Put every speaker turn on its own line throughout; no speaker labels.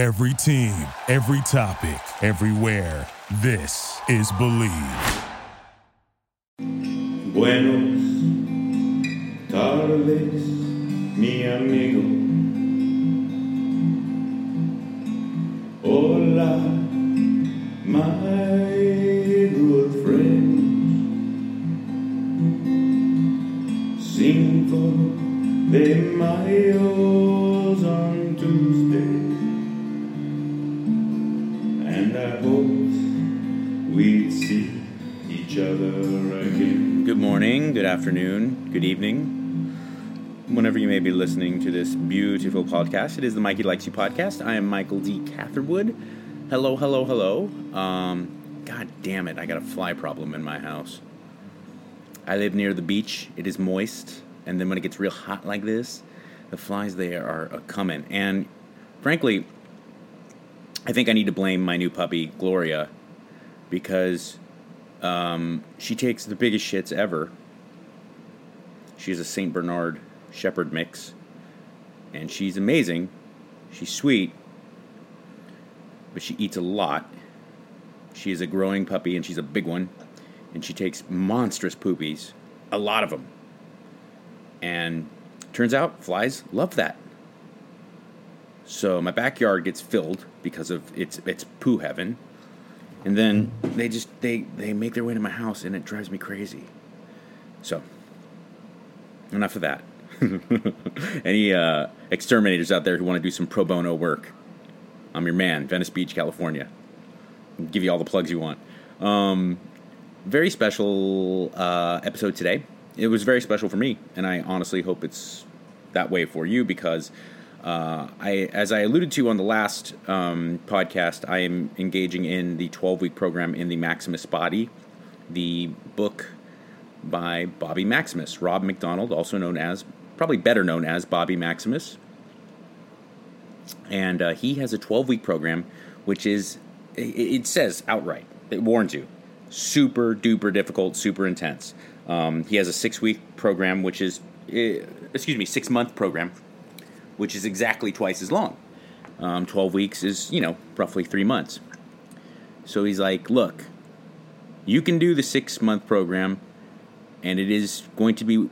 Every team, every topic, everywhere. This is Believe.
Buenos tardes, mi amigo. Hola, my good
afternoon, good evening. Whenever you may be listening to this beautiful podcast, it is the Mikey Likes You podcast. I am Michael D. Catherwood. Hello, hello, hello. Um, God damn it, I got a fly problem in my house. I live near the beach. It is moist, and then when it gets real hot like this, the flies there are a coming. And frankly, I think I need to blame my new puppy Gloria because um, she takes the biggest shits ever. She's a Saint Bernard Shepherd mix, and she's amazing. She's sweet, but she eats a lot. She is a growing puppy, and she's a big one, and she takes monstrous poopies, a lot of them. And turns out flies love that. So my backyard gets filled because of it's it's poo heaven, and then they just they they make their way to my house, and it drives me crazy. So enough of that. Any uh, exterminators out there who want to do some pro bono work? I'm your man, Venice Beach, California. I'll give you all the plugs you want. Um, very special uh, episode today. It was very special for me, and I honestly hope it's that way for you because uh, I, as I alluded to on the last um, podcast, I am engaging in the 12 week program in the Maximus Body, the book by Bobby Maximus, Rob McDonald, also known as, probably better known as Bobby Maximus. And uh, he has a 12 week program, which is, it, says outright, it warns you, super duper difficult, super intense. Um, he has a six week program, which is, uh, excuse me, six month program, which is exactly twice as long. Um, 12 weeks is, you know, roughly three months. So he's like, look, you can do the six month program, and it is going to be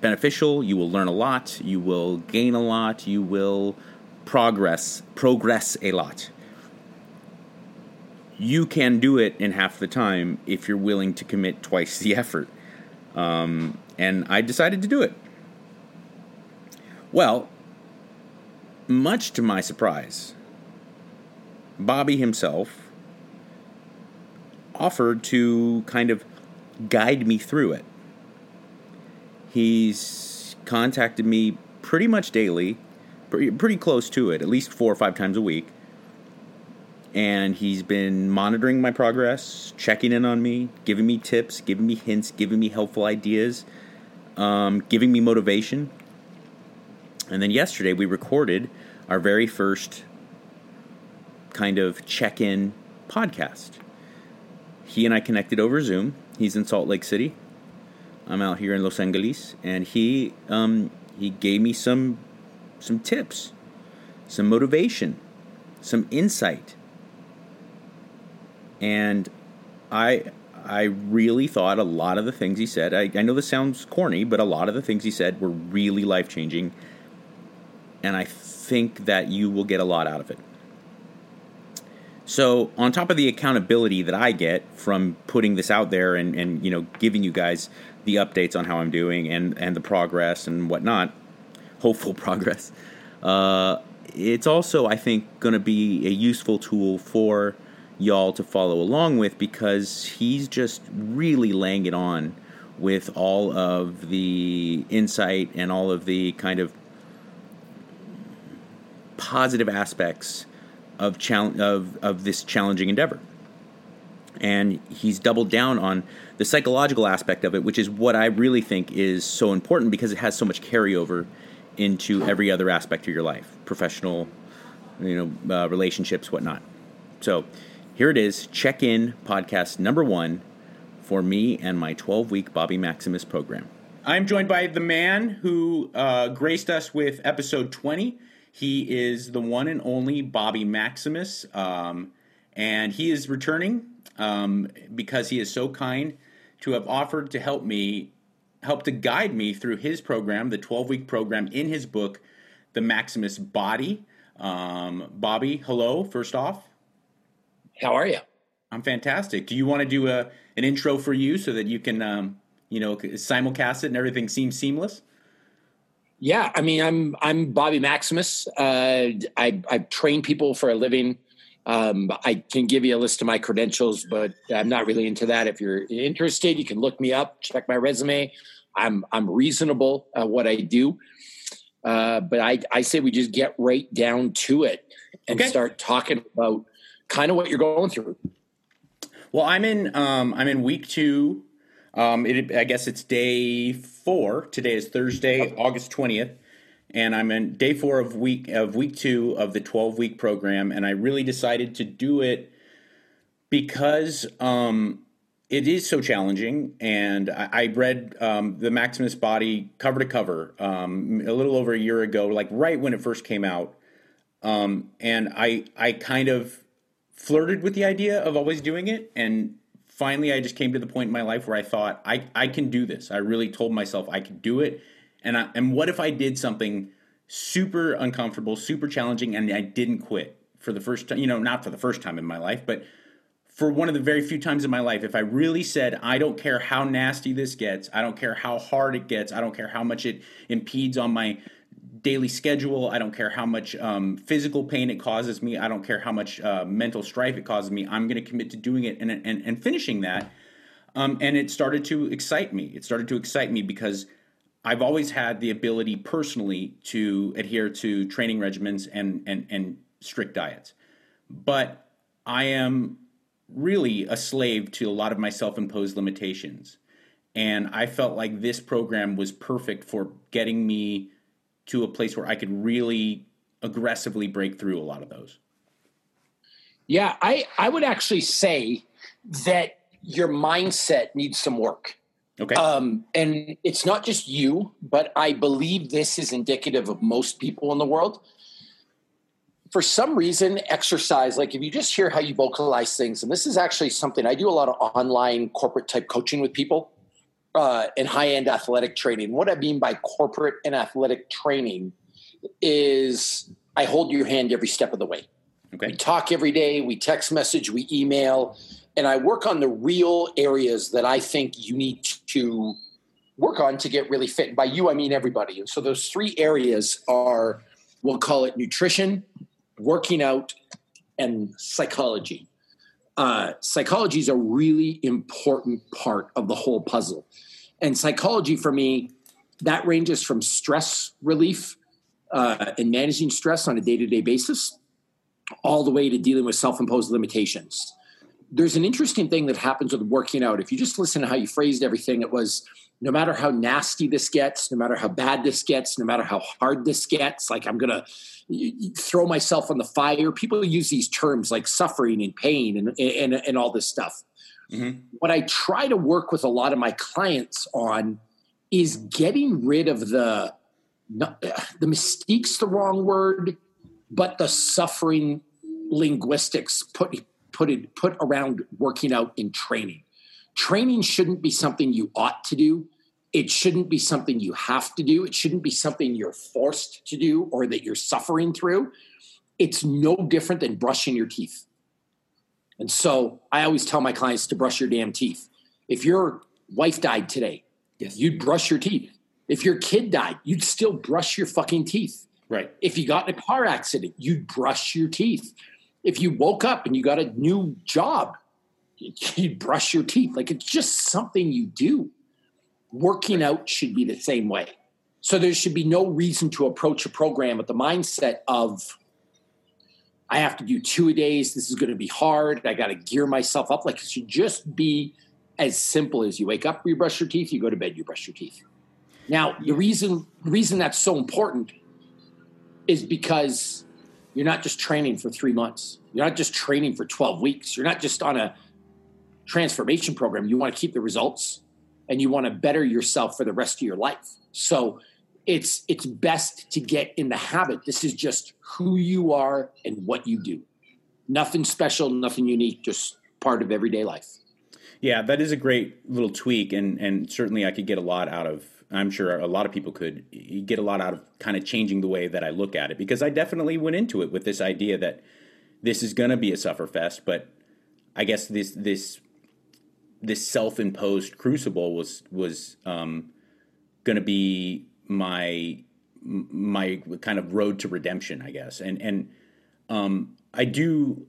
beneficial. You will learn a lot. You will gain a lot. You will progress progress a lot. You can do it in half the time if you're willing to commit twice the effort. Um, and I decided to do it. Well, much to my surprise, Bobby himself offered to kind of guide me through it. He's contacted me pretty much daily, pretty, close to it, at least four or five times a week. And he's been monitoring my progress, checking in on me, giving me tips, giving me hints, giving me helpful ideas, um, giving me motivation. And then yesterday we recorded our very first kind of check in podcast. He and I connected over Zoom. He's in Salt Lake City. I'm out here in Los Angeles, and he um, he gave me some some tips, some motivation, some insight, and I I really thought a lot of the things he said. I, I know this sounds corny, but a lot of the things he said were really life changing, and I think that you will get a lot out of it. So, on top of the accountability that I get from putting this out there and, and you know giving you guys the updates on how I'm doing and, and the progress and whatnot, hopeful progress, uh, it's also I think going to be a useful tool for y'all to follow along with because he's just really laying it on with all of the insight and all of the kind of positive aspects of chal- of of this challenging endeavor. And he's doubled down on the psychological aspect of it, which is what I really think is so important because it has so much carryover into every other aspect of your life, professional, you know, uh, relationships, whatnot. So here it is, check in podcast number one for me and my 12 week Bobby Maximus program. I'm joined by the man who uh, graced us with episode 20. He is the one and only Bobby Maximus, um, and he is returning um, because he is so kind to have offered to help me, help to guide me through his program, the 12 week program in his book, The Maximus Body. Um, Bobby, hello, first off.
How are you?
I'm fantastic. Do you want to do a an intro for you so that you can, um, you know, simulcast it and everything seems seamless?
Yeah, I mean, I'm I'm Bobby Maximus. Uh, I I train people for a living. Um, I can give you a list of my credentials, but I'm not really into that. If you're interested, you can look me up, check my resume. I'm I'm reasonable at what I do, uh, but I I say we just get right down to it and
Okay.
start talking about kind of what you're going through.
Well, I'm in um, I'm in week two. Um, it, I guess it's day four. Today is Thursday, August twentieth, and I'm in day four of week of week two of the twelve week program. And I really decided to do it because um, it is so challenging. And I, I read um, the Maximus Body cover to cover um, a little over a year ago, like right when it first came out. Um, and I I kind of flirted with the idea of always doing it and finally i just came to the point in my life where i thought i, I can do this i really told myself i could do it and I, and what if i did something super uncomfortable super challenging and i didn't quit for the first time you know not for the first time in my life but for one of the very few times in my life if i really said i don't care how nasty this gets i don't care how hard it gets i don't care how much it impedes on my daily schedule. I don't care how much um, physical pain it causes me. I don't care how much uh, mental strife it causes me. I'm going to commit to doing it and, and, and finishing that. Um, and it started to excite me. It started to excite me because I've always had the ability personally to adhere to training regimens and, and, and strict diets. But I am really a slave to a lot of my self imposed limitations. And I felt like this program was perfect for getting me to a place where I could really aggressively break through a lot of those.
Yeah, I I would actually say that your mindset needs some work.
Okay.
Um, and it's not just you, but I believe this is indicative of most people in the world. For some reason, exercise, like if you just hear how you vocalize things, and this is actually something I do a lot of online corporate type coaching with people uh, and high end athletic training. What I mean by corporate and athletic training is I hold your hand every step of the way.
Okay.
We talk every day, we text message, we email, and I work on the real areas that I think you need to work on to get really fit. By you, I mean everybody. And so those three areas are, we'll call it nutrition, working out, and psychology. Uh, psychology is a really important part of the whole puzzle. And psychology for me, that ranges from stress relief uh, and managing stress on a day to day basis all the way to dealing with self imposed limitations. There's an interesting thing that happens with working out. If you just listen to how you phrased everything, it was no matter how nasty this gets, no matter how bad this gets, no matter how hard this gets, like I'm going to throw myself on the fire. People use these terms like suffering and pain and, and, and all this stuff.
Mhm.
What I try to work with a lot of my clients on is getting rid of the, the mystique's the wrong word, but the suffering linguistics put put it put around working out in training. Training shouldn't be something you ought to do. It shouldn't be something you have to do. It shouldn't be something you're forced to do or that you're suffering through. It's no different than brushing your teeth. And so I always tell my clients to brush your damn teeth. If your wife died today,
Yes.
you'd brush your teeth. If your kid died, you'd still brush your fucking teeth.
Right.
If you got in a car accident, you'd brush your teeth. If you woke up and you got a new job, you'd brush your teeth. Like it's just something you do. Working out should be the same way. So there should be no reason to approach a program with the mindset of, I have to do two a days. This is going to be hard. I got to gear myself up. Like it should just be as simple as you wake up, you brush your teeth, you go to bed, you brush your teeth. Now, the reason the reason that's so important is because you're not just training for three months. You're not just training for 12 weeks. You're not just on a transformation program. You want to keep the results and you want to better yourself for the rest of your life. So it's it's best to get in the habit. This is just who you are and what you do. Nothing special, nothing unique, just part of everyday life.
Yeah, that is a great little tweak, and and certainly I could get a lot out of. I'm sure a lot of people could get a lot out of kind of changing the way that I look at it because I definitely went into it with this idea that this is going to be a sufferfest, but I guess this this this self-imposed crucible was was um, going to be my my kind of road to redemption, I guess. And and um, I do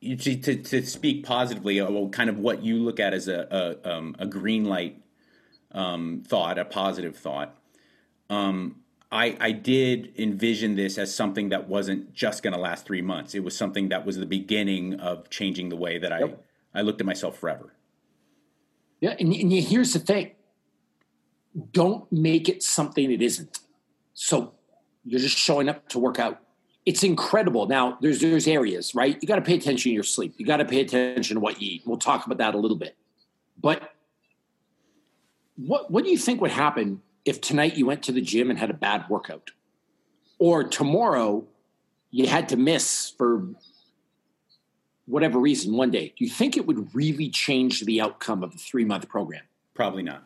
to, to, to speak positively, well, kind of what you look at as a a, um, a green light um, thought, a positive thought. Um, I, I did envision this as something that wasn't just going to last three months. It was something that was the beginning of changing the way that I, yep. I looked at myself forever.
Yeah, and, and here's the thing don't make it something it isn't. So you're just showing up to work out. It's incredible. Now there's there's areas, right? You got to pay attention to your sleep. You got to pay attention to what you eat. We'll talk about that a little bit. But what what do you think would happen if tonight you went to the gym and had a bad workout? Or tomorrow you had to miss for whatever reason one day. Do you think it would really change the outcome of the three month program?
Probably not.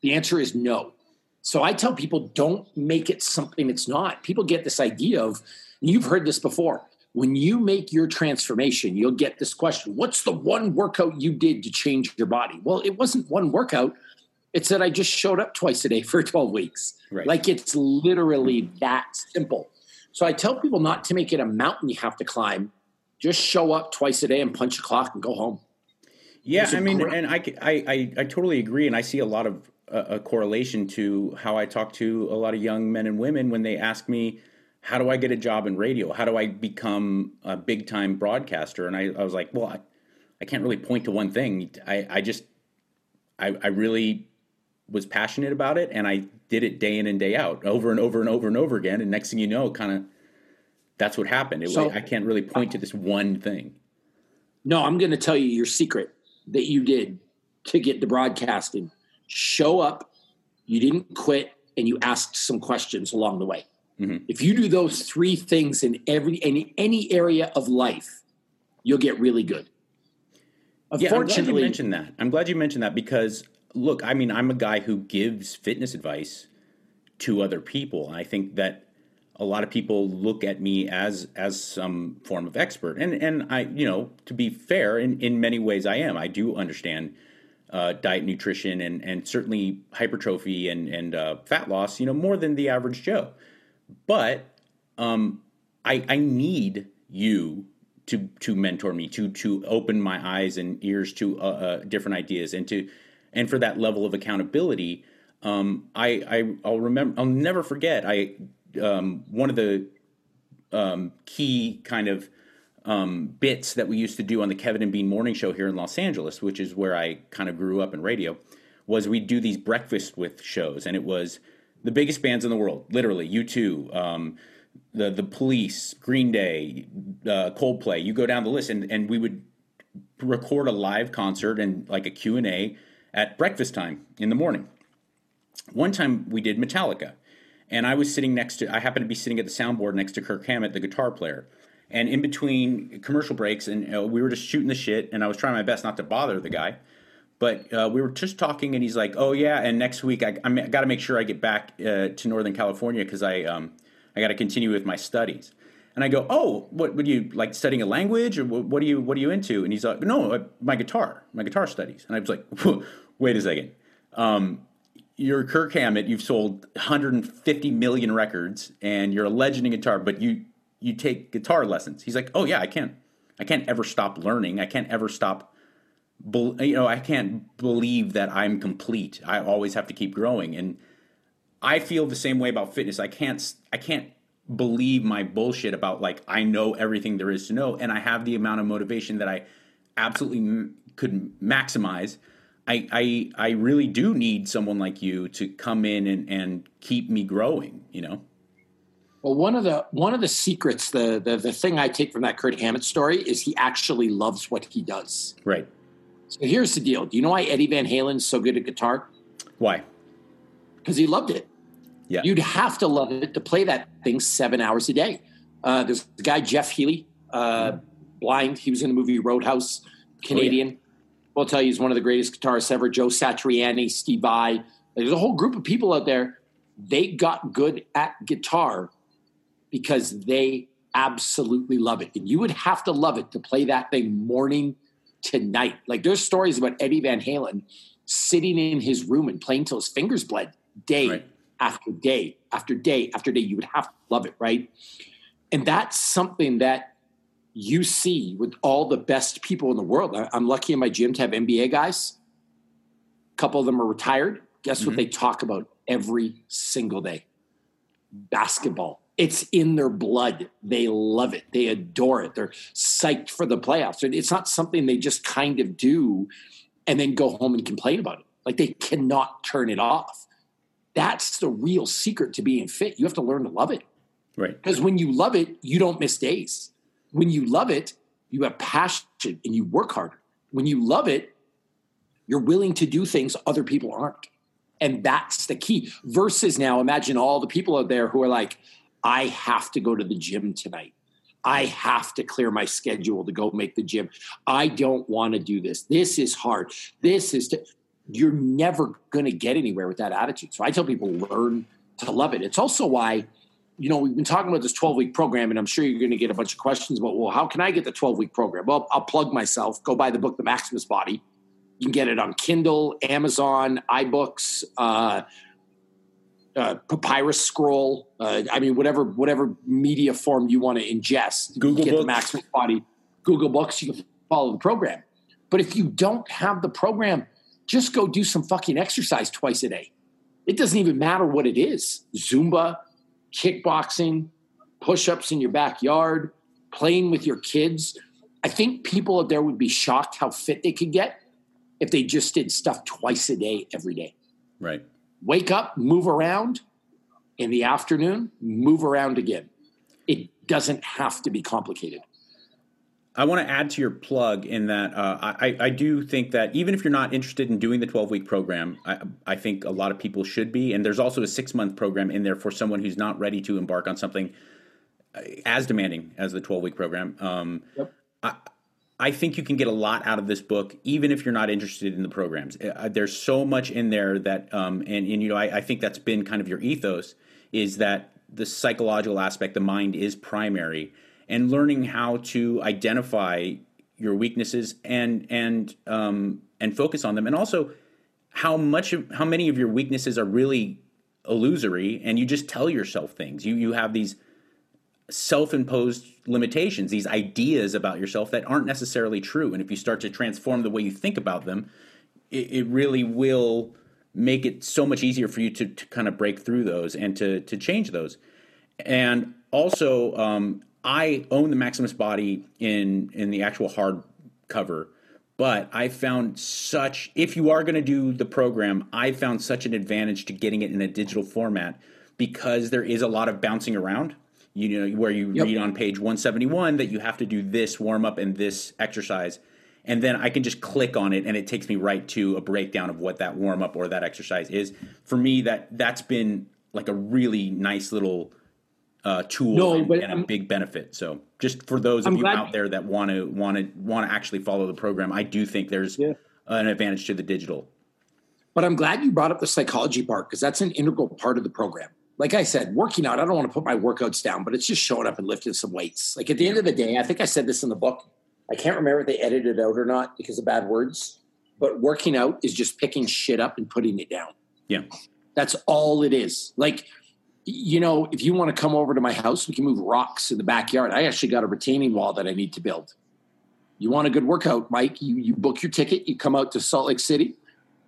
The answer is no. So I tell people don't make it something it's not. People get this idea of, you've heard this before. When you make your transformation, you'll get this question What's the one workout you did to change your body? Well, it wasn't one workout. It's that I just showed up twice a day for 12 weeks. Right. Like it's literally that simple. So I tell people not to make it a mountain you have to climb. Just show up twice a day and punch a clock and go home.
Yeah, I mean, and I, I, I, totally agree. And I see a lot of uh, a, correlation to how I talk to a lot of young men and women when they ask me, how do I get a job in radio? How do I become a big time broadcaster? And I, I was like, well, I, I, can't really point to one thing. I, I just, I, I really was passionate about it and I did it day in and day out over and over and over and over again. And next thing you know, kind of that's what happened. It, so, I can't really point to this one thing.
No, I'm going to tell you your secret that you did to get to broadcasting show up, you didn't quit, and you asked some questions along the way. Mm-hmm. If you do those three things in every in any area of life, you'll get really good.
Yeah, I'm glad you mentioned that. I'm glad you mentioned that because look, I mean, I'm a guy who gives fitness advice to other people, and I think that a lot of people look at me as as some form of expert, and and I, you know, to be fair, in in many ways, I am. I do understand uh, diet, nutrition, and and certainly hypertrophy and and uh, fat loss. You know more than the average Joe, but um, I I need you to to mentor me to to open my eyes and ears to uh, uh, different ideas and to and for that level of accountability. Um, I, I I'll remember I'll never forget I um, one of the um, key kind of um, bits that we used to do on the Kevin and Bean morning show here in Los Angeles, which is where I kind of grew up in radio, was we'd do these breakfast with shows, and it was the biggest bands in the world, literally U2, um, the the Police, Green Day, uh, Coldplay. You go down the list, and and we would record a live concert and like a Q and A at breakfast time in the morning. One time we did Metallica, and I was sitting next to. I happened to be sitting at the soundboard next to Kirk Hammett, the guitar player and in between commercial breaks, and we were just shooting the shit, and I was trying my best not to bother the guy. But uh, we were just talking, and he's like, "Oh yeah, and next week I, I got to make sure I get back uh, to Northern California because I um, I got to continue with my studies." And I go, "Oh, what would you like studying a language, or what, what are you what are you into?" And he's like, "No, uh, my guitar, my guitar studies." And I was like, "Wait a second, um, you're Kirk Hammett. You've sold 150 million records, and you're a legend in guitar, but you you take guitar lessons. He's like, oh yeah, I can't, I can't ever stop learning. I can't ever stop, you know, I can't believe that I'm complete. I always have to keep growing. And I feel the same way about fitness. I can't, I can't believe my bullshit about like I know everything there is to know, and I have the amount of motivation that I absolutely m- could maximize. I, I I really do need someone like you to come in and, and keep me growing, you know.
Well, one of the one of the secrets, the, the the thing I take from that Kirk Hammett story is he actually loves what he does.
Right.
So here's the deal. Do you know why Eddie Van Halen's so good at guitar?
Why?
Because he loved it.
Yeah.
You'd have to love it to play that thing seven hours a day. Uh, there's the guy Jeff Healey, uh, blind. He was in the movie Roadhouse, Canadian. I'll tell you, he's one of the greatest guitarists ever. Joe Satriani, Steve Vai. There's a whole group of people out there. They got good at guitar because they absolutely love it. And you would have to love it to play that thing morning to night. Like there's stories about Eddie Van Halen sitting in his room and playing till his fingers bled day
Right.
After day after day after day. You would have to love it, right? And that's something that you see with all the best people in the world. I'm lucky in my gym to have NBA guys. A couple of them are retired. Guess what
Mhm.
they talk about every single day? Basketball. It's in their blood. They love it. They adore it. They're psyched for the playoffs. It's not something they just kind of do and then go home and complain about it. Like they cannot turn it off. That's the real secret to being fit. You have to learn to love it.
Right.
Because when you love it, you don't miss days. When you love it, you have passion and you work harder. When you love it, you're willing to do things other people aren't. And that's the key. Versus now, imagine all the people out there who are like, I have to go to the gym tonight. I have to clear my schedule to go make the gym. I don't want to do this. This is hard. This is to, you're never going to get anywhere with that attitude. So I tell people learn to love it. It's also why, you know, we've been talking about this 12 week program, and I'm sure you're going to get a bunch of questions about, well, how can I get the 12 week program? Well, I'll plug myself. Go buy the book, The Maximus Body. You can get it on Kindle, Amazon, iBooks, uh, uh, Papyrus Scroll. Uh, I mean, whatever whatever media form you want to ingest.
Google
get the
Books.
Maximus Body, Google Books. You can follow the program. But if you don't have the program, just go do some fucking exercise twice a day. It doesn't even matter what it is Zumba, kickboxing, push ups in your backyard, playing with your kids. I think people out there would be shocked how fit they could get if they just did stuff twice a day, every day.
Right.
Wake up, move around in the afternoon, move around again. It doesn't have to be complicated.
I want to add to your plug in that uh, I, I do think that even if you're not interested in doing the 12 week program, I, I think a lot of people should be. And there's also a six month program in there for someone who's not ready to embark on something uh, as demanding as the 12 week program. Um,
Yep.
I, I think you can get a lot out of this book, even if you're not interested in the programs. Uh, there's so much in there that, um, and, and you know, I, I think that's been kind of your ethos is that the psychological aspect, the mind is primary, and learning how to identify your weaknesses and and um, and focus on them, and also how much of how many of your weaknesses are really illusory, and you just tell yourself things. You you have these self-imposed limitations, these ideas about yourself that aren't necessarily true. And if you start to transform the way you think about them, it, it really will make it so much easier for you to, to kind of break through those and to to change those. And also, um, I own the Maximus body in in the actual hard cover, but I found such if you are going to do the program, I found such an advantage to getting it in a digital format because there is a lot of bouncing around. You know, where you
Yep.
read on page 171 that you have to do this warm up and this exercise. And then I can just click on it and it takes me right to a breakdown of what that warm up or that exercise is. For me, that that's been like a really nice little uh, tool
No,
and, and a
I'm-
big benefit. So just for those of
I'm
you out there that want to want to want to actually follow the program, I do think there's
Yeah.
an advantage to the digital.
But I'm glad you brought up the psychology part because that's an integral part of the program. Like I said, working out, I don't want to put my workouts down, but it's just showing up and lifting some weights. Like at the end of the day, I think I said this in the book. I can't remember if they edited it out or not because of bad words, but working out is just picking shit up and putting it down.
Yeah.
That's all it is. Like, you know, if you want to come over to my house, we can move rocks in the backyard. I actually got a retaining wall that I need to build. You want a good workout, Mike? You you book your ticket, you come out to Salt Lake City,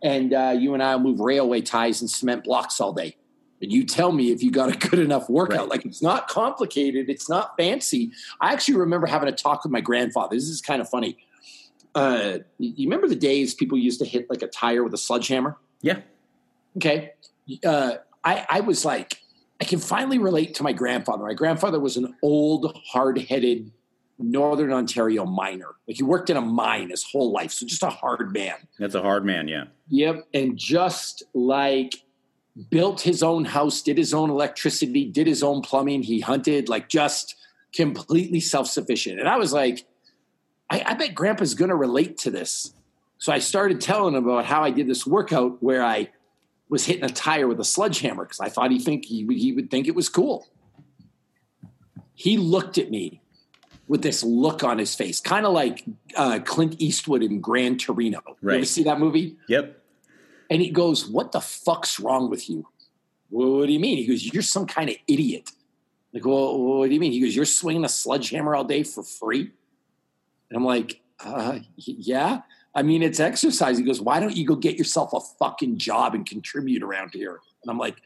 and uh, you and I will move railway ties and cement blocks all day. And you tell me if you got a good enough workout.
Right.
Like it's not complicated, it's not fancy. I actually remember having a talk with my grandfather. This is kind of funny. Uh, you remember the days people used to hit like a tire with a sledgehammer?
Yeah.
Okay. Uh, I, I was like, I can finally relate to my grandfather. My grandfather was an old, hard headed Northern Ontario miner. Like he worked in a mine his whole life. So just a hard man.
That's a hard man, yeah.
Yep. And just like built his own house, did his own electricity, did his own plumbing. He hunted, like just completely self sufficient. And I was like, I, I bet Grandpa's going to relate to this. So I started telling him about how I did this workout where I was hitting a tire with a sledgehammer because I thought he think he, he would think it was cool. He looked at me with this look on his face, kind of like uh, Clint Eastwood in Gran Torino.
Right.
You ever see that movie?
Yep.
And he goes, What the fuck's wrong with you? What do you mean? He goes, You're some kind of idiot. Like, well, what do you mean? He goes, You're swinging a sledgehammer all day for free? And I'm like, uh, Yeah. I mean, it's exercise. He goes, Why don't you go get yourself a fucking job and contribute around here? And I'm like,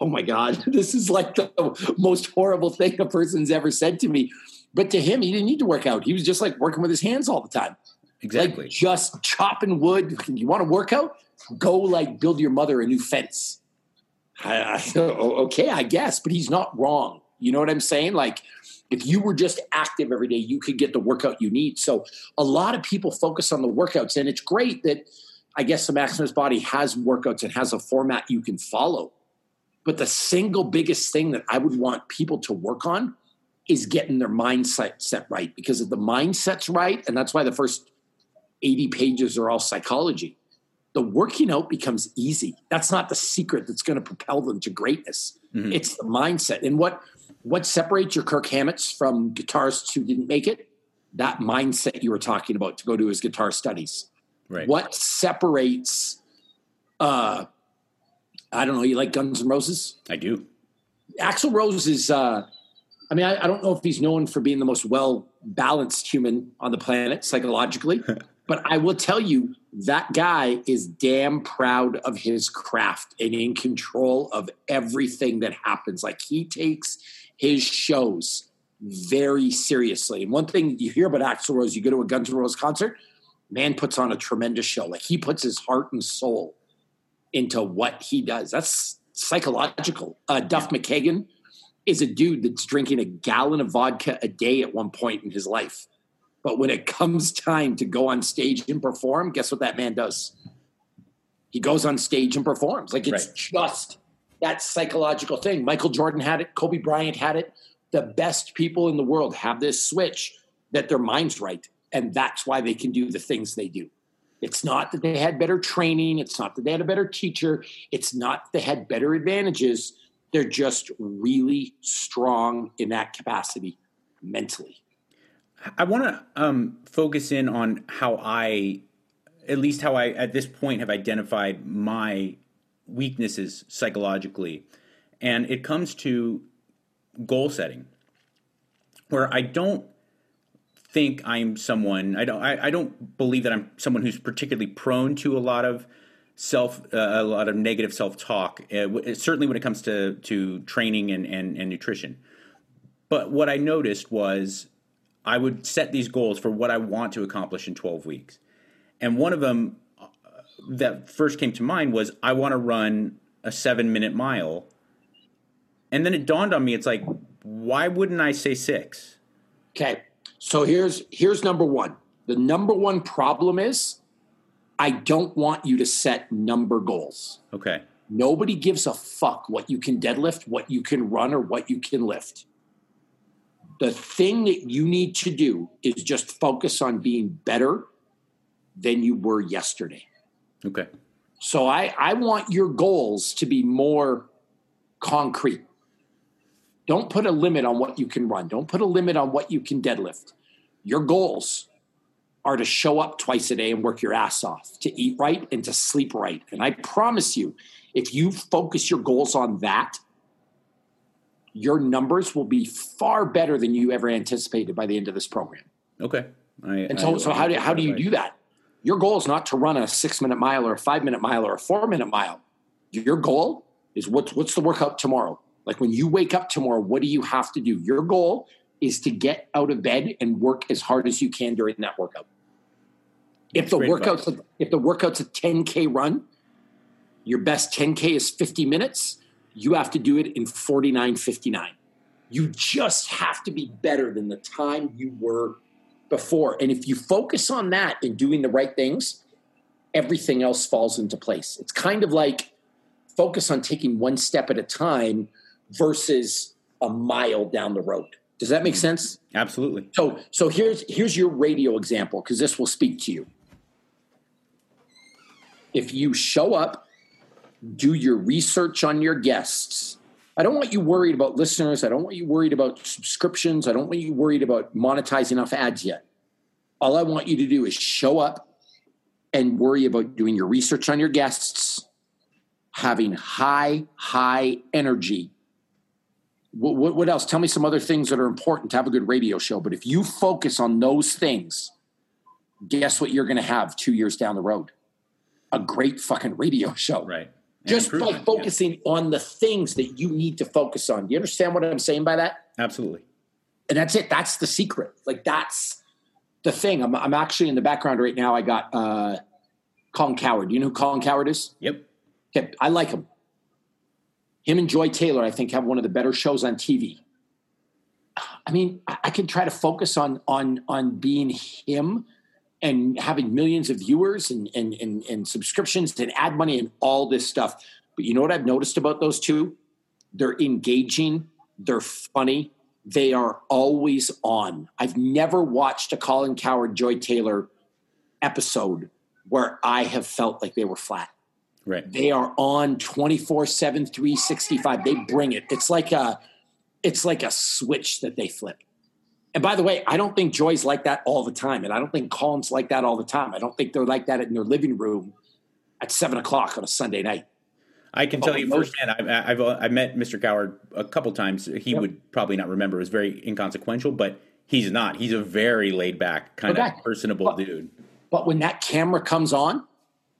Oh my God, this is like the most horrible thing a person's ever said to me. But to him, he didn't need to work out. He was just like working with his hands all the time.
Exactly.
Like just chopping wood. You want to work out? Go like build your mother a new fence. I, I, okay, I guess, but he's not wrong. You know what I'm saying? Like if you were just active every day, you could get the workout you need. So a lot of people focus on the workouts, and it's great that I guess the Maximus Body has workouts and has a format you can follow. But the single biggest thing that I would want people to work on is getting their mindset set right. Because if the mindset's right, and that's why the first 80 pages are all psychology, the working out becomes easy. That's not the secret that's going to propel them to greatness.
Mhm.
It's the mindset. And what what separates your Kirk Hammett's from guitarists who didn't make it? That mindset you were talking about to go to his guitar studies.
Right.
What separates uh I don't know, you like Guns N' Roses?
I do.
Axl Rose is uh I mean, I, I don't know if he's known for being the most well balanced human on the planet psychologically, but I will tell you that guy is damn proud of his craft and in control of everything that happens. Like he takes his shows very seriously. And one thing you hear about Axl Rose, you go to a Guns N' Roses concert, man puts on a tremendous show. Like he puts his heart and soul into what he does. That's psychological. Uh, Duff McKagan is a dude that's drinking a gallon of vodka a day at one point in his life. But when it comes time to go on stage and perform, guess what that man does? He goes on stage and performs. Like it's
Right.
just that psychological thing. Michael Jordan had it, Kobe Bryant had it. The best people in the world have this switch that their mind's right. And that's why they can do the things they do. It's not that they had better training. It's not that they had a better teacher. It's not that they had better advantages. They're just really strong in that capacity mentally.
I want to um, focus in on how I, at least how I at this point have identified my weaknesses psychologically, and it comes to goal setting, where I don't think I'm someone I don't I, I don't believe that I'm someone who's particularly prone to a lot of self uh, a lot of negative self talk. Uh, certainly when it comes to to training and, and and nutrition. But what I noticed was I would set these goals for what I want to accomplish in 12 weeks. And one of them uh, that first came to mind was I want to run a seven minute mile. And then it dawned on me, it's like, why wouldn't I say six?
Okay. So here's here's number 1. The number one problem is I don't want you to set number goals.
Okay.
Nobody gives a fuck what you can deadlift, what you can run, or what you can lift. The thing that you need to do is just focus on being better than you were yesterday.
Okay.
So I, I want your goals to be more concrete. Don't put a limit on what you can run. Don't put a limit on what you can deadlift. Your goals are to show up twice a day and work your ass off, to eat right and to sleep right. And I promise you, if you focus your goals on that, your numbers will be far better than you ever anticipated by the end of this program.
Okay. I,
And so,
I-
so how do, how do you do that? Your goal is not to run a six minute mile or a five minute mile or a four minute mile. Your goal is what's, what's the workout tomorrow? Like when you wake up tomorrow, what do you have to do? Your goal is to get out of bed and work as hard as you can during that workout. If the workout's a, if the workout's a 10k run, your best 10k is 50 minutes. You have to do it in 49.59. You just have to be better than the time you were before. And if you focus on that and doing the right things, everything else falls into place. It's kind of like focus on taking one step at a time versus a mile down the road. Does that make mm-hmm. sense?
Absolutely.
So so here's here's your radio example because this will speak to you. If you show up, do your research on your guests. I don't want you worried about listeners. I don't want you worried about subscriptions. I don't want you worried about monetizing enough ads yet. All I want you to do is show up and worry about doing your research on your guests, having high, high energy. What, what, what else? Tell me some other things that are important to have a good radio show. But if you focus on those things, guess what you're going to have two years down the road? A great fucking radio show.
Right.
Just by focusing on the things that you need to focus on. Do you understand what I'm saying by that?
Absolutely.
and that's it. That's the secret. Like that's the thing. I'm, I'm actually in the background right now. I got uh, Colin Cowherd. You know who Colin Cowherd is?
Yep.
Okay, I like him. Him and Joy Taylor, I think, have one of the better shows on TV. I mean, I, I can try to focus on on on being him and having millions of viewers and, and and and subscriptions and ad money and all this stuff. But you know what I've noticed about those two? They're engaging. They're funny. They are always on. I've never watched a Colin Cowherd, Joy Taylor episode where I have felt like they were flat.
Right.
They are on 24 7, 365. They bring it. It's like a it's like a switch that they flip. And by the way, I don't think Joy's like that all the time. And I don't think Colin's like that all the time. I don't think they're like that in their living room at seven o'clock on a Sunday night.
I can
Oh,
tell you firsthand. I, I've I've met Mr. Cowherd a couple times. He
Yep.
would probably not remember. It was very inconsequential, but he's not. He's a very laid back, kind
Okay.
of personable
Well-
dude.
But when that camera comes on,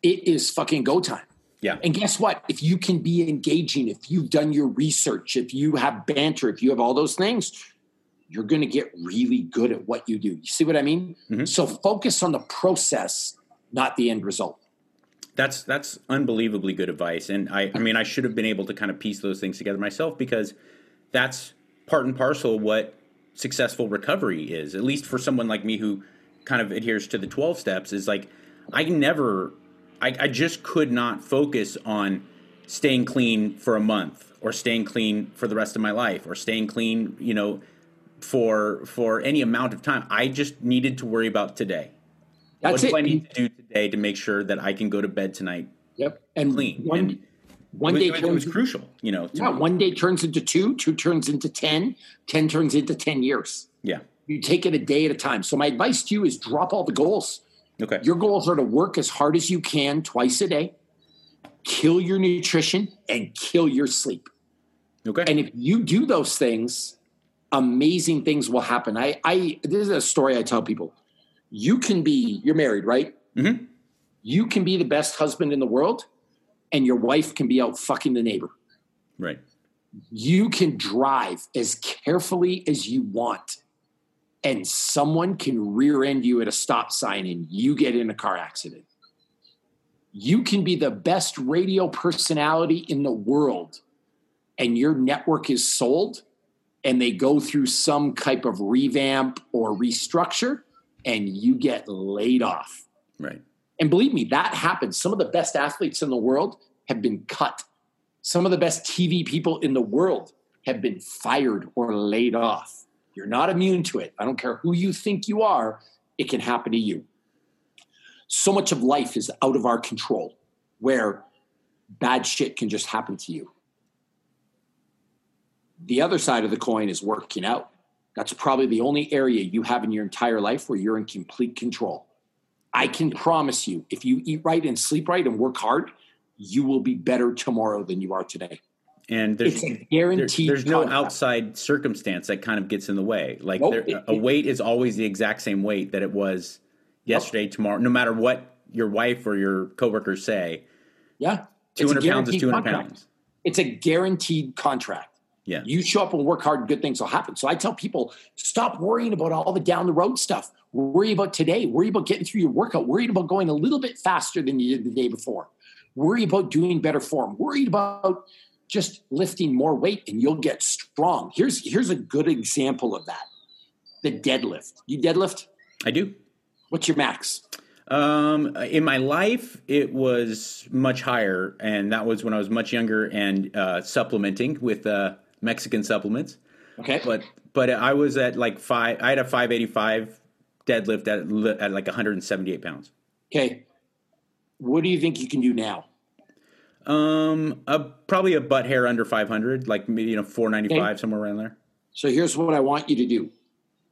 it is fucking go time.
Yeah.
And guess what? If you can be engaging, if you've done your research, if you have banter, if you have all those things, you're going to get really good at what you do. You see what I mean?
Mhm.
So focus on the process, not the end result.
That's that's unbelievably good advice, and I I mean I should have been able to kind of piece those things together myself because that's part and parcel what successful recovery is. At least for someone like me who kind of adheres to the twelve steps, is like I never, I, I just could not focus on staying clean for a month or staying clean for the rest of my life or staying clean, you know, for for any amount of time. I just needed to worry about today.
That's
what
it.
do I need to do today to make sure that I can go to bed tonight
Yep. And
clean?
one,
and
one
it,
day
was, it was
turns
crucial, you know.
yeah,
me.
one day turns into two, two turns into 10, 10 turns into 10 years.
yeah.
You take it a day at a time. So my advice to you is drop all the goals.
Okay.
Your goals are to work as hard as you can twice a day, kill your nutrition, and kill your sleep.
okay.
And if you do those things, amazing things will happen. I, I this is a story I tell people. You can be, you're married, right?
Mhm.
You can be the best husband in the world, and your wife can be out fucking the neighbor.
right.
You can drive as carefully as you want, and someone can rear end you at a stop sign and you get in a car accident. You can be the best radio personality in the world, and your network is sold, and they go through some type of revamp or restructure, and you get laid off.
Right.
And believe me, that happens. Some of the best athletes in the world have been cut. Some of the best TV people in the world have been fired or laid off. You're not immune to it. I don't care who you think you are, it can happen to you. So much of life is out of our control where bad shit can just happen to you. The other side of the coin is working out. That's probably the only area you have in your entire life where you're in complete control. I can promise you, if you eat right and sleep right and work hard, you will be better tomorrow than you are today.
And there's
It's a
there-
guaranteed.
there's no outside circumstance that kind of gets in the way. Like
Nope.
there,
It-
a weight is always the exact same weight that it was yesterday, tomorrow, no matter what your wife or your coworkers say.
Yeah,
200 pounds is 200 pounds.
It's a guaranteed contract.
Yeah.
You show up and work hard, and good things will happen. So I tell people, stop worrying about all the down the road stuff. Worry about today. Worry about getting through your workout. Worry about going a little bit faster than you did the day before. Worry about doing better form. Worry about just lifting more weight and you'll get strong. Here's here's a good example of that. The deadlift. You deadlift?
I do.
What's your max?
Um, in my life, it was much higher, and that was when I was much younger and uh, supplementing with uh, Mexican supplements.
Okay.
But but I was at like five. I had a five eighty five deadlift at at like one hundred and seventy eight pounds.
Okay. What do you think you can do now?
Um, a, probably a butt hair under five hundred, like maybe you know four ninety five
Okay.
somewhere around there.
So here's what I want you to do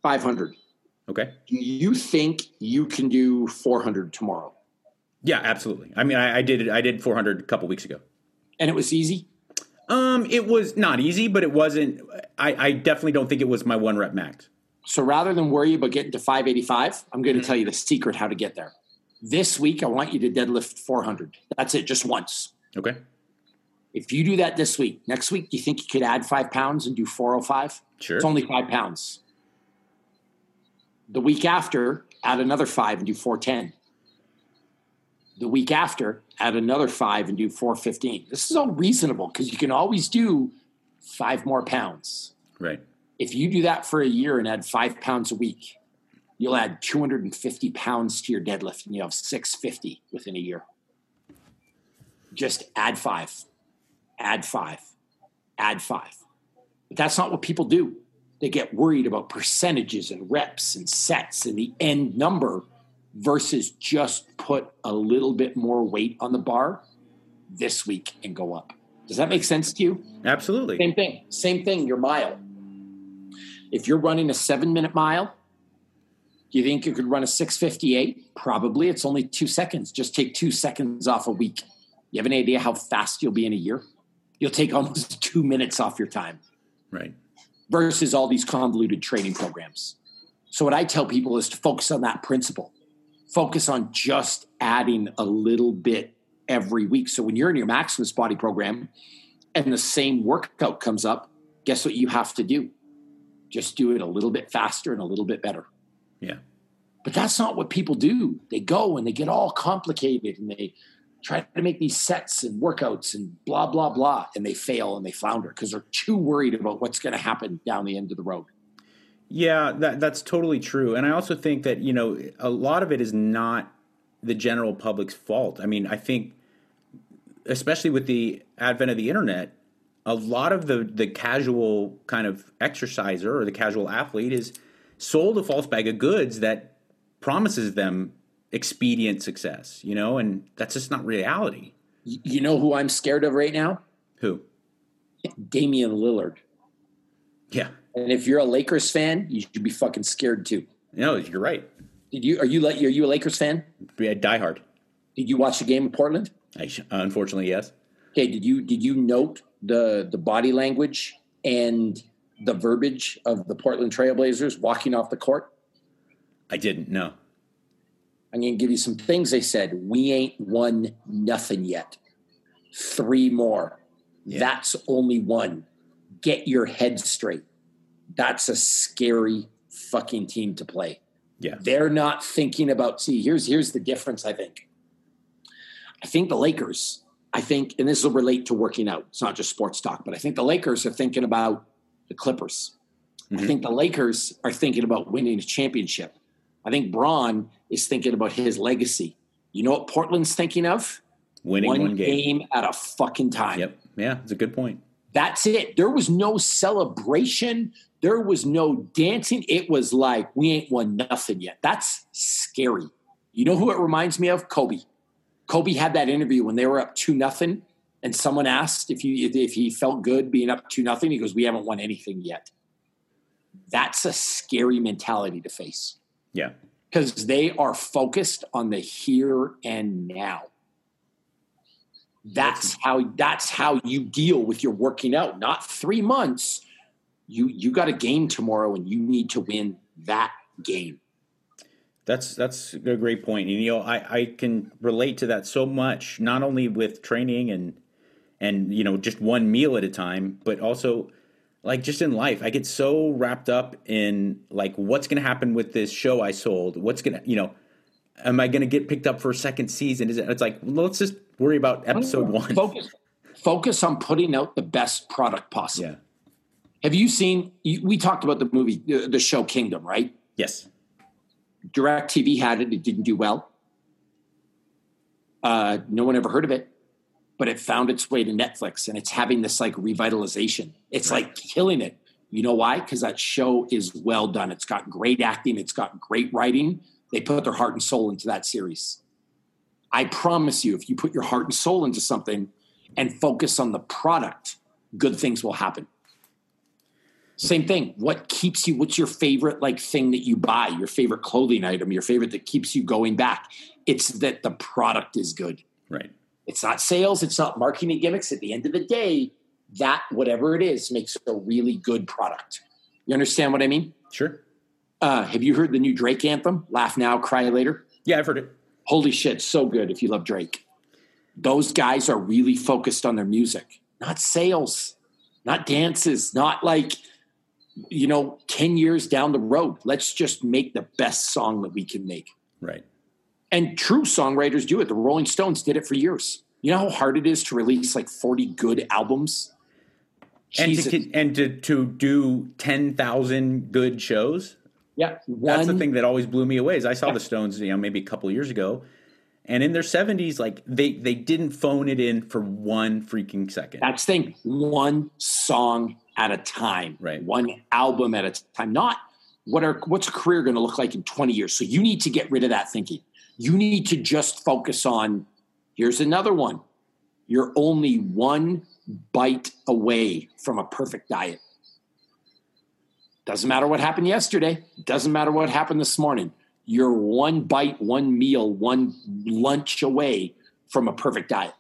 500.
Okay.
Do you think you can do 400 tomorrow?
Yeah, absolutely. I mean, I, I did it. I did four hundred a couple weeks ago.
And it was easy?
Um, it was not easy, but it wasn't. I, I definitely don't think it was my one rep max.
So rather than worry about getting to 585, I'm going to tell you the secret how to get there. This week, I want you to deadlift 400. That's it, just once.
Okay.
If you do that this week, next week, do you think you could add five pounds and do 405?
Sure.
It's only five pounds. The week after, add another five and do 410. The week after, add another five and do 415. This is all reasonable because you can always do five more pounds.
Right.
If you do that for a year and add five pounds a week, you'll add 250 pounds to your deadlift and you have 650 within a year. Just add five, add five, add five. But that's not what people do. They get worried about percentages and reps and sets and the end number versus just put a little bit more weight on the bar this week and go up. Does that make sense to you?
Absolutely.
Same thing. Same thing. Your mile. If you're running a seven minute mile, do you think you could run a 658? Probably. It's only two seconds. Just take two seconds off a week. You have an idea how fast you'll be in a year? You'll take almost two minutes off your time
Right.
versus all these convoluted training programs. So, what I tell people is to focus on that principle. Focus on just adding a little bit every week. So, when you're in your Maximus body program and the same workout comes up, guess what you have to do? Just do it a little bit faster and a little bit better.
Yeah.
But that's not what people do. They go and they get all complicated and they try to make these sets and workouts and blah, blah, blah. And they fail and they flounder because they're too worried about what's going to happen down the end of the road.
Yeah, that that's totally true. And I also think that, you know, a lot of it is not the general public's fault. I mean, I think especially with the advent of the internet, a lot of the the casual kind of exerciser or the casual athlete is sold a false bag of goods that promises them expedient success, you know, and that's just not reality.
You know who I'm scared of right now?
Who?
Damian Lillard.
Yeah.
And if you're a Lakers fan, you should be fucking scared too.
No, you're right.
Did you are you are you a Lakers fan?
Yeah, die hard.
Did you watch the game in Portland?
I sh- unfortunately, yes.
Okay, did you did you note the the body language and the verbiage of the Portland Trailblazers walking off the court?
I didn't. No.
I'm going to give you some things they said. We ain't won nothing yet. Three more.
Yeah.
That's only one. Get your head straight. That's a scary fucking team to play.
Yeah.
They're not thinking about see, here's here's the difference, I think. I think the Lakers, I think, and this will relate to working out. It's not just sports talk, but I think the Lakers are thinking about the Clippers. I
Mhm.
think the Lakers are thinking about winning a championship. I think Bron is thinking about his legacy. You know what Portland's thinking of?
Winning one, game.
at a fucking time.
Yep. Yeah, it's a good point.
That's it. There was no celebration. There was no dancing. It was like we ain't won nothing yet. That's scary. You know who it reminds me of? Kobe. Kobe had that interview when they were up two nothing, and someone asked if he if he felt good being up two nothing. He goes, "We haven't won anything yet." That's a scary mentality to face
Yeah.
because they are focused on the here and now. That's how that's how you deal with your working out. Not three months. You you got a game tomorrow, and you need to win that game.
That's that's a great point. And you know, I, I can relate to that so much, not only with training and and you know, just one meal at a time, but also like just in life. I get so wrapped up in like what's gonna happen with this show I sold. What's gonna you know, am I gonna get picked up for a second season? Is it it's like well, let's just worry about episode one.
Focus focus on putting out the best product possible.
Yeah.
Have you seen? We talked about the movie, the, show Kingdom, right?
Yes.
DirecTV had it. It didn't do well. Uh, no one ever heard of it, but it found its way to Netflix and it's having this like revitalization. It's like killing it. You know why? Because that show is well done. It's got great acting, it's got great writing. They put their heart and soul into that series. I promise you, if you put your heart and soul into something and focus on the product, good things will happen. Same thing. What keeps you? What's your favorite like thing that you buy? Your favorite clothing item? Your favorite that keeps you going back? It's that the product is good.
Right.
It's not sales. It's not marketing gimmicks. At the end of the day, that whatever it is makes a really good product. You understand what I mean?
Sure.
Uh, have you heard the new Drake anthem? Laugh now, cry later.
Yeah, I've heard it.
Holy shit, so good if you love Drake. Those guys are really focused on their music, not sales, not dances, not like, you know, 10 years down the road. Let's just make the best song that we can make.
Right.
And true songwriters do it. The Rolling Stones did it for years. You know how hard it is to release like 40 good albums?
And to, and to, to do 10,000 good shows.
Yeah,
That's the thing that always blew me away is I saw the Stones, you know, maybe a couple of years ago. And in their 70s, like they, they didn't phone it in for one freaking second.
That's the thing. One song at a time.
Right.
One album at a time. Not what are what's a career going to look like in 20 years. So you need to get rid of that thinking. You need to just focus on here's another one. You're only one bite away from a perfect diet. Doesn't matter what happened yesterday. Doesn't matter what happened this morning. You're one bite, one meal, one lunch away from a perfect diet.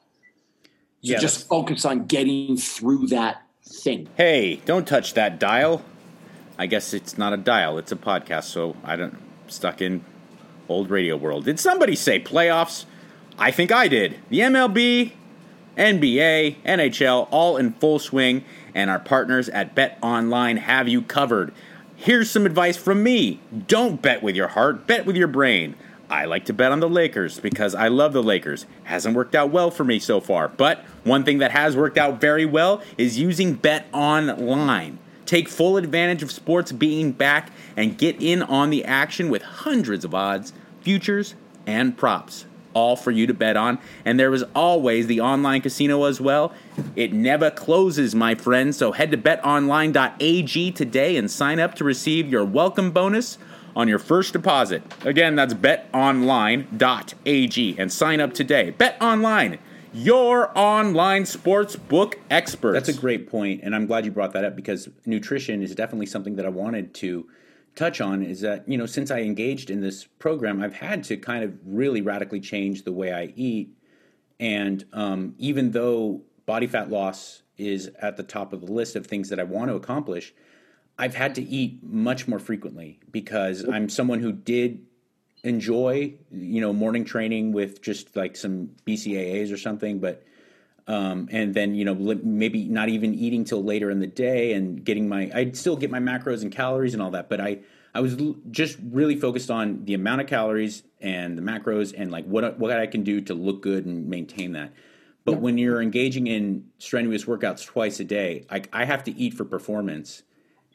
So
Yeah,
just focus on getting through that thing.
Hey, don't touch that dial. I guess it's not a dial, it's a podcast, so I don't stuck in old radio world. Did somebody say playoffs? I think I did. The MLB, NBA, NHL all in full swing and our partners at Bet Online have you covered. Here's some advice from me. Don't bet with your heart, bet with your brain. I like to bet on the Lakers because I love the Lakers. Hasn't worked out well for me so far, but one thing that has worked out very well is using Bet Online. Take full advantage of sports being back and get in on the action with hundreds of odds, futures, and props. All for you to bet on. And there is always the online casino as well. It never closes, my friends. So head to betonline.ag today and sign up to receive your welcome bonus on your first deposit. Again, that's betonline.ag and sign up today. Bet online, your online sports book expert. That's a great point, and I'm glad you brought that up because nutrition is definitely something that I wanted to touch on. Is that you know since I engaged in this program, I've had to kind of really radically change the way I eat, and um, even though body fat loss is at the top of the list of things that I want to accomplish. I've had to eat much more frequently because I'm someone who did enjoy, you know, morning training with just like some BCAAs or something, but um, and then you know li- maybe not even eating till later in the day and getting my I'd still get my macros and calories and all that, but I I was l- just really focused on the amount of calories and the macros and like what what I can do to look good and maintain that. But when you're engaging in strenuous workouts twice a day, I, I have to eat for performance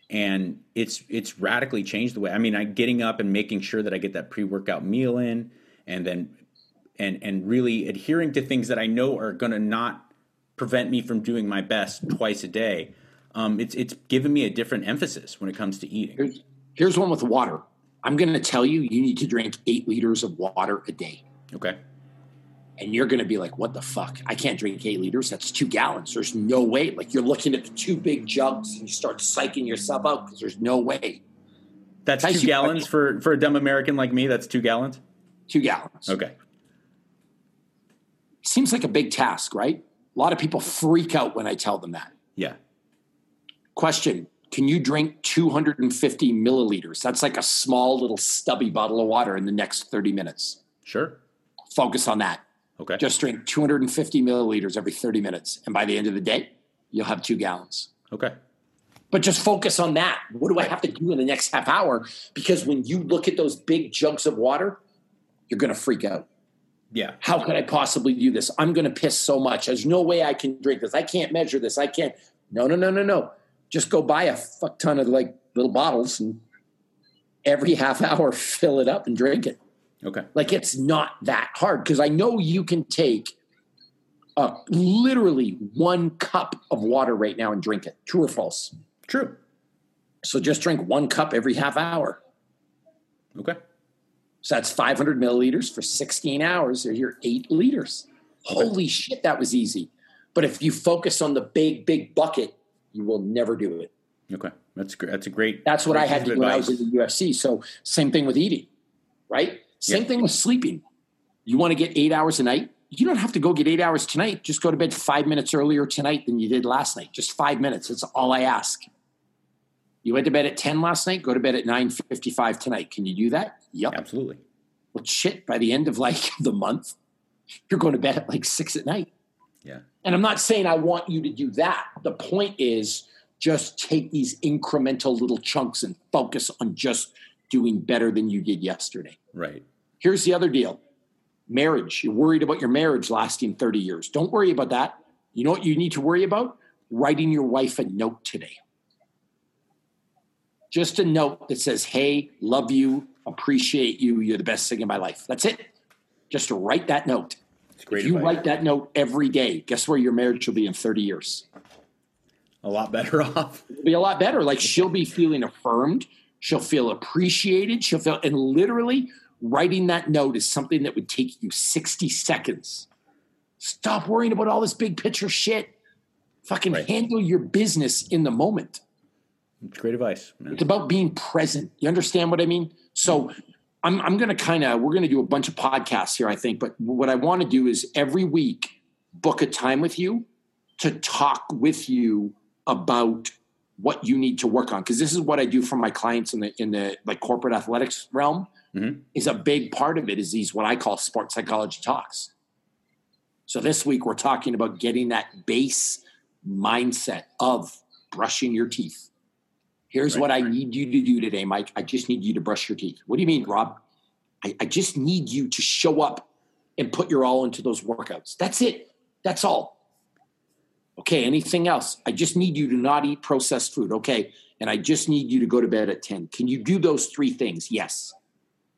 and it's it's radically changed the way I mean I getting up and making sure that I get that pre-workout meal in and then and and really adhering to things that I know are going to not prevent me from doing my best twice a day um, it's it's given me a different emphasis when it comes to eating
Here's, here's one with water. I'm going to tell you, you need to drink eight liters of water a day.
okay
And you're going to be like, what the fuck? I can't drink eight liters. That's two gallons. There's no way. Like you're looking at the two big jugs and you start psyching yourself out because there's no way.
that's two
you-
gallons for for a dumb American like me that's two gallons
Two gallons.
okay
Seems like a big task, right? A lot of people freak out when I tell them that.
yeah
Question Can you drink 250 milliliters? That's like a small little stubby bottle of water in the next 30 minutes.
sure
Focus on that.
okay
Just drink 250 milliliters every 30 minutes. And by the end of the day, you'll have two gallons.
okay
But just focus on that. What do I have to do in the next half hour? Because when you look at those big jugs of water, you're going to freak out.
Yeah
How could I possibly do this? I'm going to piss so much. There's no way I can drink this. I can't measure this. I can't. No, no, no, no, no. Just go buy a fuck ton of like little bottles and every half hour fill it up and drink it.
Okay.
Like it's not that hard because I know you can take uh, literally one cup of water right now and drink it. True or false?
True.
So just drink one cup every half hour.
Okay.
So that's 500 milliliters for 16 hours. There's your eight liters. Holy shit, that was easy. But if you focus on the big, big bucket, you will never do it.
Okay. That's great. That's a great.
That's what
great
I had to do when I was in the UFC. So same thing with eating, right? Same
Yeah.
thing with sleeping. You want to get eight hours a night? You don't have to go get eight hours tonight. Just go to bed five minutes earlier tonight than you did last night. Just five minutes. That's all I ask. You went to bed at 10 last night, go to bed at 9.55 tonight. Can you do that? Yep.
Absolutely.
Well, shit, by the end of like the month, you're going to bed at like six at night.
Yeah.
And I'm not saying I want you to do that. The point is just take these incremental little chunks and focus on just doing better than you did yesterday.
Right.
Here's the other deal marriage. You're worried about your marriage lasting 30 years. Don't worry about that. You know what you need to worry about? Writing your wife a note today. Just a note that says, Hey, love you, appreciate you, you're the best thing in my life. That's it. Just to write that note.
It's great.
If you
advice.
write that note every day, guess where your marriage will be in 30 years?
a lot better off.
It'll be a lot better. Like she'll be feeling affirmed. She'll feel appreciated. She'll feel, and literally writing that note is something that would take you 60 seconds. Stop worrying about all this big picture shit. Fucking
Right.
handle your business in the moment.
It's great advice. Man.
It's about being present. You understand what I mean? So I'm, I'm going to kind of, we're going to do a bunch of podcasts here, I think. But what I want to do is every week book a time with you to talk with you about what you need to work on. Because this is what I do for my clients in the, in the like corporate athletics realm
Mhm.
is a big part of it is these, what I call sports psychology talks. So this week we're talking about getting that base mindset of brushing your teeth. Here's
Right.
what I need you to do today, Mike. I just need you to brush your teeth. What do you mean, Rob? I, I just need you to show up and put your all into those workouts. That's it. That's all. Okay, anything else? I just need you to not eat processed food. Okay, and I just need you to go to bed at 10. Can you do those three things? Yes.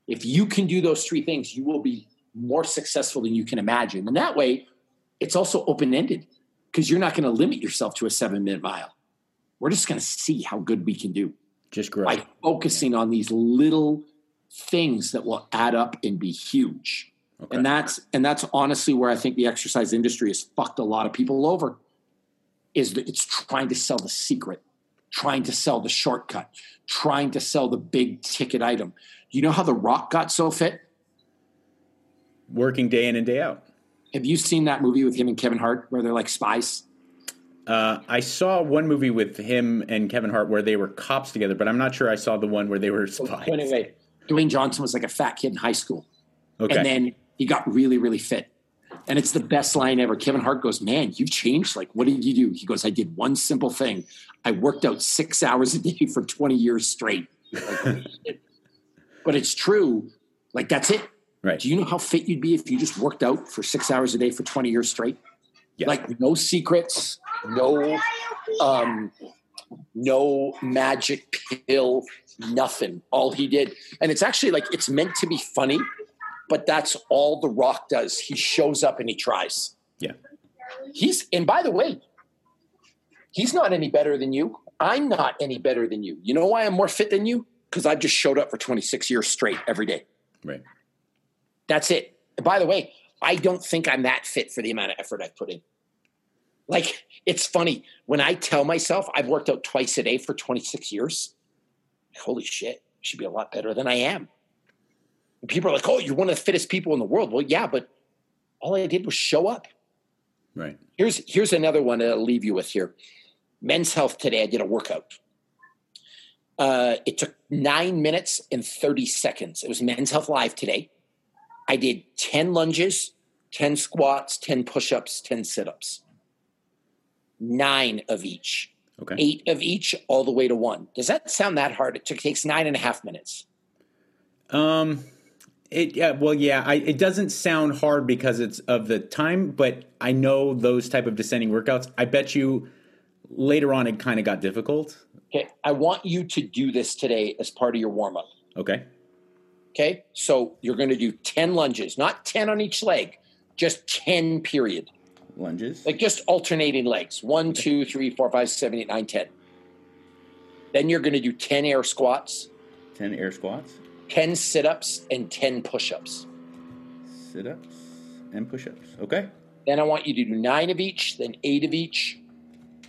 If you can do those three things, you will be more successful than you can imagine. And that way, it's also open ended because you're not going to limit yourself to a seven minute mile. We're just going to see how good we can do
Just grow.
by focusing on these little things that will add up and be huge.
Okay.
And that's and that's honestly where I think the exercise industry has fucked a lot of people over. Is that it's trying to sell the secret, trying to sell the shortcut, trying to sell the big ticket item. You know how The Rock got so fit?
Working day in and day out.
Have you seen that movie with him and Kevin Hart where they're like spies?
Uh, I saw one movie with him and Kevin Hart where they were cops together, but I'm not sure I saw the one where they were spies.
Anyway, Dwayne Johnson was like a fat kid in high school.
Okay.
And then he got really, really fit. And it's the best line ever. Kevin Hart goes, Man, you've changed. Like, what did you do? He goes, I did one simple thing. I worked out six hours a day for 20 years straight. Like, but it's true. Like, that's it.
right.
Do you know how fit you'd be if you just worked out for six hours a day for 20 years straight?
Yeah.
Like, no secrets, no, um, no magic pill, nothing. All he did. And it's actually like, it's meant to be funny, but that's all The Rock does. He shows up and he tries.
Yeah.
He's, and by the way, he's not any better than you. I'm not any better than you. You know why I'm more fit than you? Because I've just showed up for 26 years straight every day.
Right.
That's it. And by the way, I don't think I'm that fit for the amount of effort I've put in. Like, it's funny when I tell myself I've worked out twice a day for 26 years. Holy shit, I should be a lot better than I am. And people are like, oh, you're one of the fittest people in the world. Well, yeah, but all I did was show up.
Right.
Here's here's another one that I'll leave you with here. Men's Health today, I did a workout. Uh, it took nine minutes and 30 seconds. It was Men's Health Live today. I did 10 lunges, 10 squats, 10 push ups, 10 sit ups. Nine of each,
Okay.
eight of each, all the way to one. Does that sound that hard? It takes nine and a half minutes.
Um, it yeah, well, yeah. I, it doesn't sound hard because it's of the time, but I know those type of descending workouts. I bet you later on it kind of got difficult.
Okay. I want you to do this today as part of your warm up.
Okay.
Okay. So you're going to do 10 lunges, not 10 on each leg, just 10 period.
Lunges.
Like just alternating legs. One, two, three, four, five, seven, eight, nine, 10. Then you're going to do 10 air squats,
10 air squats,
10 sit ups, and 10 push ups.
sit ups, and push ups. Okay.
Then I want you to do nine of each, then eight of each,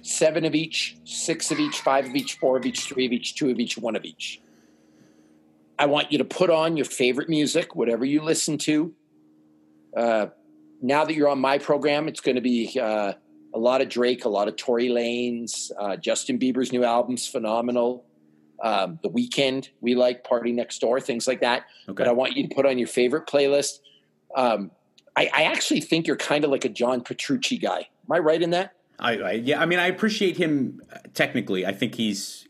seven of each, six of each, five of each, four of each, three of each, two of each, one of each. I want you to put on your favorite music, whatever you listen to. Uh, now that you're on my program, it's going to be uh, a lot of Drake, a lot of Tory Lanez, uh, Justin Bieber's new album's phenomenal. Um, the Weeknd, we like PartyNextDoor, things like that.
Okay.
But I want you to put on your favorite playlist. Um, I, I actually think you're kind of like a John Petrucci guy. Am I right in that?
I, I yeah, I mean, I appreciate him uh, technically. I think he's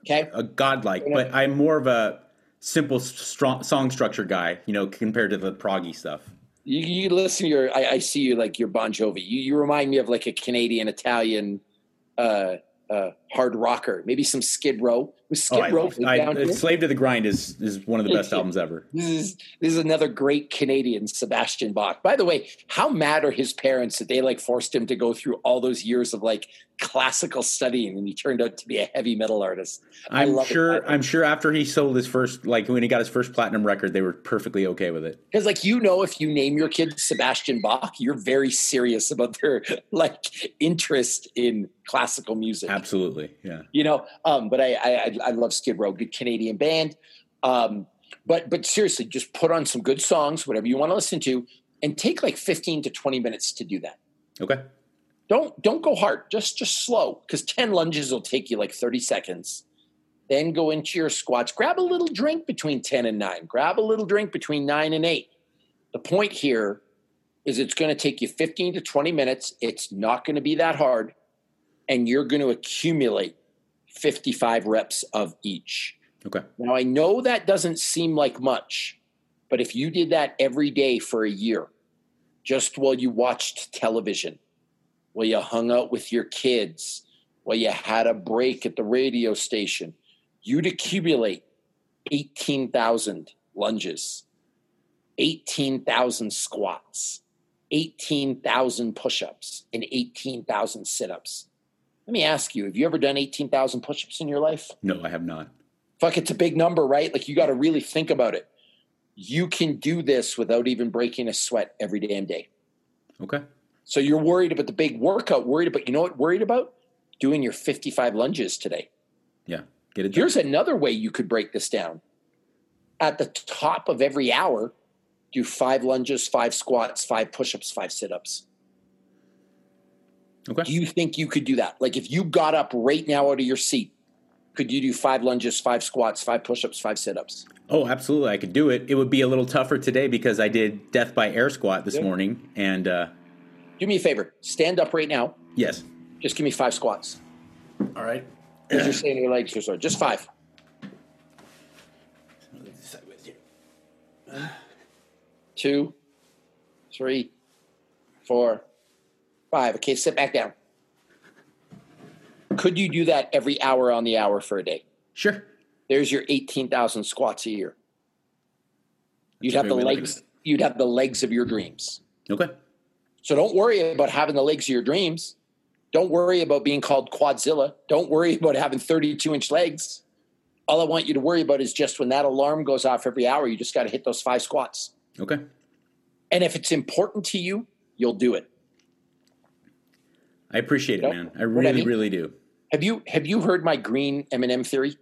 Okay.
a godlike, but I'm more of a simple strong, song structure guy, you know, compared to the proggy stuff.
You, you listen to your, I, I see you like your Bon Jovi. You, you remind me of like a Canadian Italian uh, uh, hard rocker. Maybe some Skid Row. Skid
Oh,
Row
I,
down here?
Slave to the Grind is is one of the best albums ever.
This is this is another great Canadian, Sebastian Bach. By the way, how mad are his parents that they like forced him to go through all those years of like classical studying and he turned out to be a heavy metal artist? I it.
sure. I'm sure after he sold his first, like when he got his first platinum record, they were perfectly okay with it.
Because like you know, if you name your kid Sebastian Bach, you're very serious about their like interest in classical music.
Absolutely, yeah.
you know um but I, I i love skid row good canadian band. Um but but seriously just put on some good songs whatever you want to listen to and take like 15 to 20 minutes to do that.
Okay,
don't don't go hard just just slow because 10 lunges will take you like 30 seconds. Then go into your squats grab a little drink between 10 and 9 grab a little drink between 9 and 8 the point here is it's going to take you 15 to 20 minutes it's not going to be that hard and you're going to accumulate 55 reps of each
okay,
now, I know that doesn't seem like much, but if you did that every day for a year, just while you watched television, while you hung out with your kids, while you had a break at the radio station, you'd accumulate 18,000 lunges, 18,000 squats, 18,000 push ups, and 18,000 sit ups. Let me ask you have you ever done 18,000 push ups in your life?
no, I have not.
fuck it's a big number right like you got to really think about it you can do this without even breaking a sweat every damn day
Okay,
so you're worried about the big workout worried about you know what worried about doing your 55 lunges today
yeah, get it. Done.
here's another way you could break this down at the top of every hour do five lunges five squats five push-ups five sit-ups
Okay,
do you think you could do that like if you got up right now out of your seat could you do five lunges five squats five push-ups five sit-ups
Oh, absolutely. I could do it. It would be a little tougher today because I did death by air squat this
Yeah.
morning. And uh,
do me a favor stand up right now
yes.
Just give me five squats.
All right.
Because you're saying your legs are sore. Just five. Two, three, four, five. Okay, sit back down. Could you do that every hour on the hour for a day?
Sure.
There's your 18,000 squats a year. You'd have the
great way to look
legs. You'd have the legs of your dreams.
Okay.
So don't worry about having the legs of your dreams. Don't worry about being called Quadzilla. Don't worry about having 32 inch legs. All I want you to worry about is just when that alarm goes off every hour, you just got to hit those five squats.
Okay.
And if it's important to you, you'll do it.
I appreciate it,
Nope.
man. I
What I
really,
mean-
really do.
Have you have you heard my green M&M theory?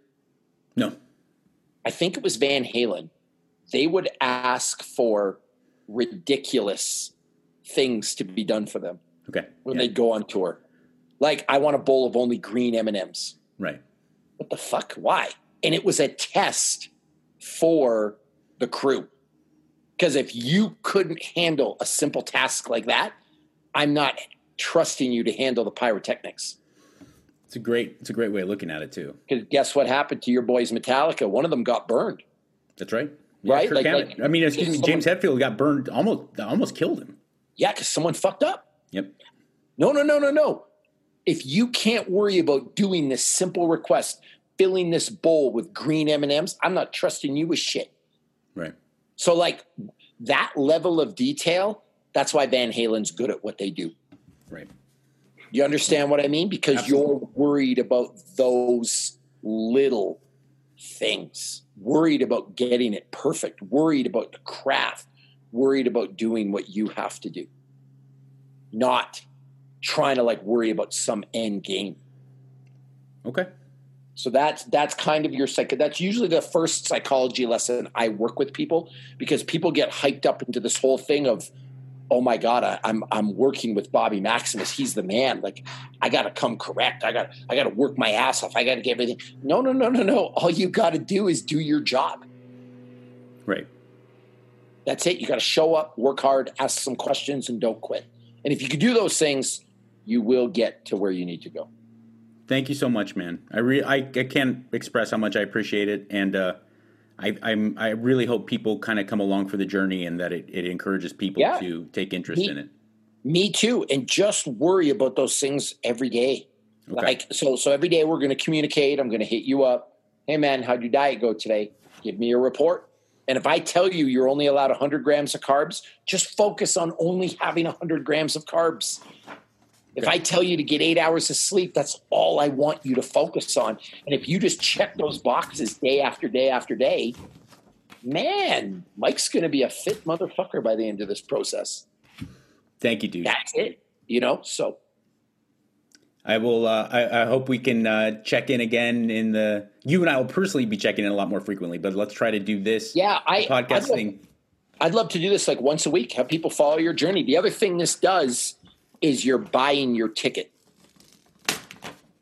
No.
I think it was Van Halen. They would ask for ridiculous things to be done for them
Okay.
when
Yeah.
they go on tour. Like, I want a bowl of only green M&Ms.
Right.
what the fuck? Why? And it was a test for the crew. Because if you couldn't handle a simple task like that, I'm not trusting you to handle the pyrotechnics.
It's a great. It's a great way of looking at it too.
Because guess what happened to your boys Metallica? One of them got burned.
That's right.
Right?
Kirk
Like- like-
I mean, excuse me.
someone-
James Hetfield got burned. Almost. Almost killed him.
Yeah, because someone fucked up.
Yep.
No, no, no, no, no. If you can't worry about doing this simple request, filling this bowl with green M&Ms, I'm not trusting you with shit.
Right.
So, like that level of detail, that's why Van Halen's good at what they do.
Right.
You understand what I mean? Because
Absolutely.
you're worried about those little things, worried about getting it perfect, worried about the craft, worried about doing what you have to do, not trying to like worry about some end game.
Okay.
So that's that's kind of your psych. That's usually the first psychology lesson I work with people because people get hyped up into this whole thing of, oh my god, I, I'm I'm working with Bobby Maximus. He's the man. Like I got to come correct. I got I got to work my ass off. I got to get everything. No, no, no, no, no. All you got to do is do your job.
Right.
That's it. You got to show up, work hard, ask some questions, and don't quit. And if you can do those things, you will get to where you need to go.
Thank you so much, man. I re- I, I can't express how much I appreciate it, and uh, I I'm I really hope people kind of come along for the journey, and that it, it encourages people
Yeah.
to take interest
Me-
in it.
Me too. And just worry about those things every day.
Okay.
Like so so every day we're gonna communicate. I'm gonna hit you up. Hey man, how'd your diet go today? Give me a report. And if I tell you you're only allowed 100 grams of carbs, just focus on only having 100 grams of carbs. If I tell you to get eight hours of sleep, that's all I want you to focus on. And if you just check those boxes day after day after day, man, Mike's going to be a fit motherfucker by the end of this process.
Thank you, dude.
That's it. You know, so
I will. Uh, I, I hope we can uh, check in again in the. You and I will personally be checking in a lot more frequently, but let's try to do this
yeah, I
podcast
I'd love,
thing.
I'd love to do this like once a week. Have people follow your journey. The other thing this does is you're buying your ticket.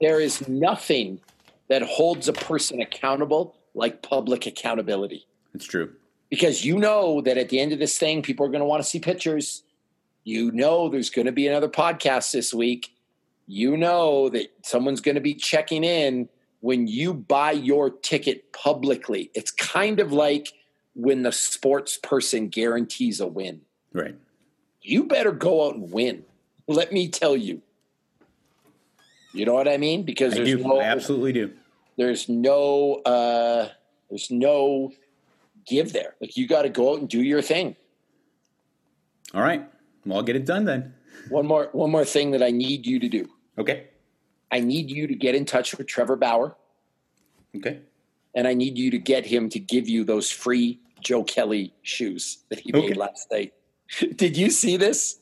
There is nothing that holds a person accountable like public accountability.
It's true.
because you know that at the end of this thing, people are going to want to see pictures. You know there's going to be another podcast this week. You know that someone's going to be checking in when you buy your ticket publicly. It's kind of like when the sports person guarantees a win.
Right.
You better go out and win. Let me tell you. You know what I mean? Because
I
there's
do.
no
I absolutely do.
there's no uh there's no give there. Like you got to go out and do your thing.
All right. Well, I'll get it done then.
One more one more thing that I need you to do.
Okay.
I need you to get in touch with Trevor Bauer
Okay.
and I need you to get him to give you those free Joe Kelly shoes that he
Okay.
made last night. Did you see this?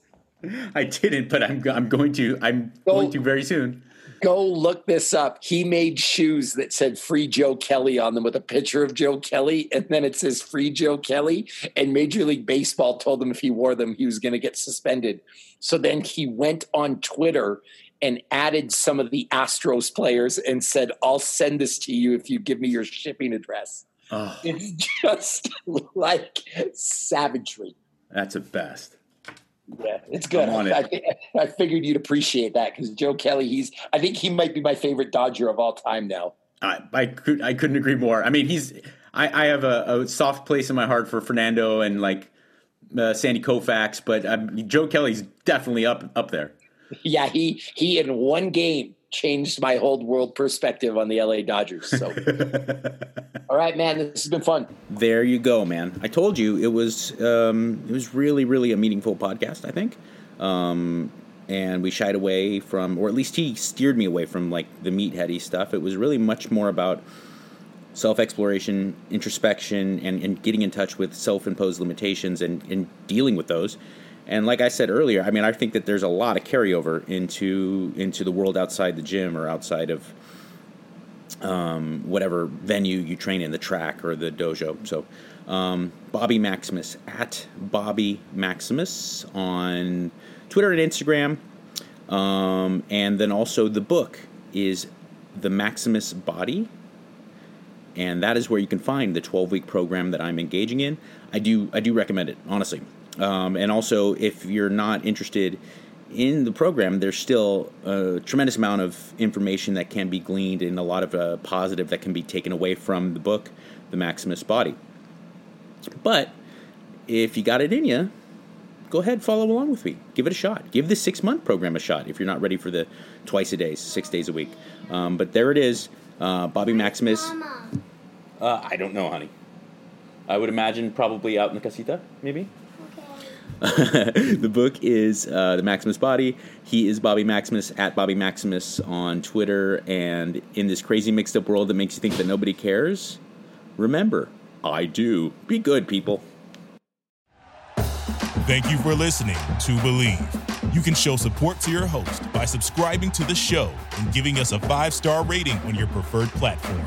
I didn't, but I'm I'm going to. I'm
Go-
going to very soon.
Go look this up. He made shoes that said free Joe Kelly on them with a picture of Joe Kelly, and then it says free Joe Kelly. And Major League Baseball told him if he wore them, he was going to get suspended. So then he went on Twitter and added some of the Astros players and said, I'll send this to you if you give me your shipping address.
Oh,
It's just like savagery.
that's the best.
Yeah, it's good. I,
it.
I, I figured you'd appreciate that because Joe Kelly, he's I think he might be my favorite Dodger of all time now.
I I could I couldn't agree more. I mean, he's I I have a, a soft place in my heart for Fernando and like uh, Sandy Koufax, but um, Joe Kelly's definitely up up there.
Yeah, he he in one game changed my whole world perspective on the LA Dodgers. So all right, man, this has been fun.
There you go, man. I told you it was um, it was really really a meaningful podcast. I think, um, and we shied away from, or at least he steered me away from like the meatheady stuff. It was really much more about self exploration, introspection, and, and getting in touch with self imposed limitations and, and dealing with those. And like I said earlier, I mean, I think that there's a lot of carryover into into the world outside the gym or outside of um, whatever venue you train in, the track or the dojo. So, um, Bobby Maximus at Bobby Maximus on Twitter and Instagram, um, and then also the book is the Maximus Body, and that is where you can find the 12 week program that I'm engaging in. I do I do recommend it honestly, um, and also if you're not interested in the program, there's still a tremendous amount of information that can be gleaned and a lot of uh, positive that can be taken away from the book, The Maximus Body. But if you got it in you, go ahead, follow along with me. Give it a shot. Give the six month program a shot if you're not ready for the twice a day, six days a week. Um, but there it is, uh, Bobby Maximus.
Mama.
Uh, I don't know, honey. I would imagine probably out in the casita, maybe. the book is uh, The Maximus Body. He is Bobby Maximus at Bobby Maximus on Twitter. And in this crazy mixed up world that makes you think that nobody cares, remember, I do. Be good, people.
Thank you for listening to Bleav. You can show support to your host by subscribing to the show and giving us a five star rating on your preferred platform.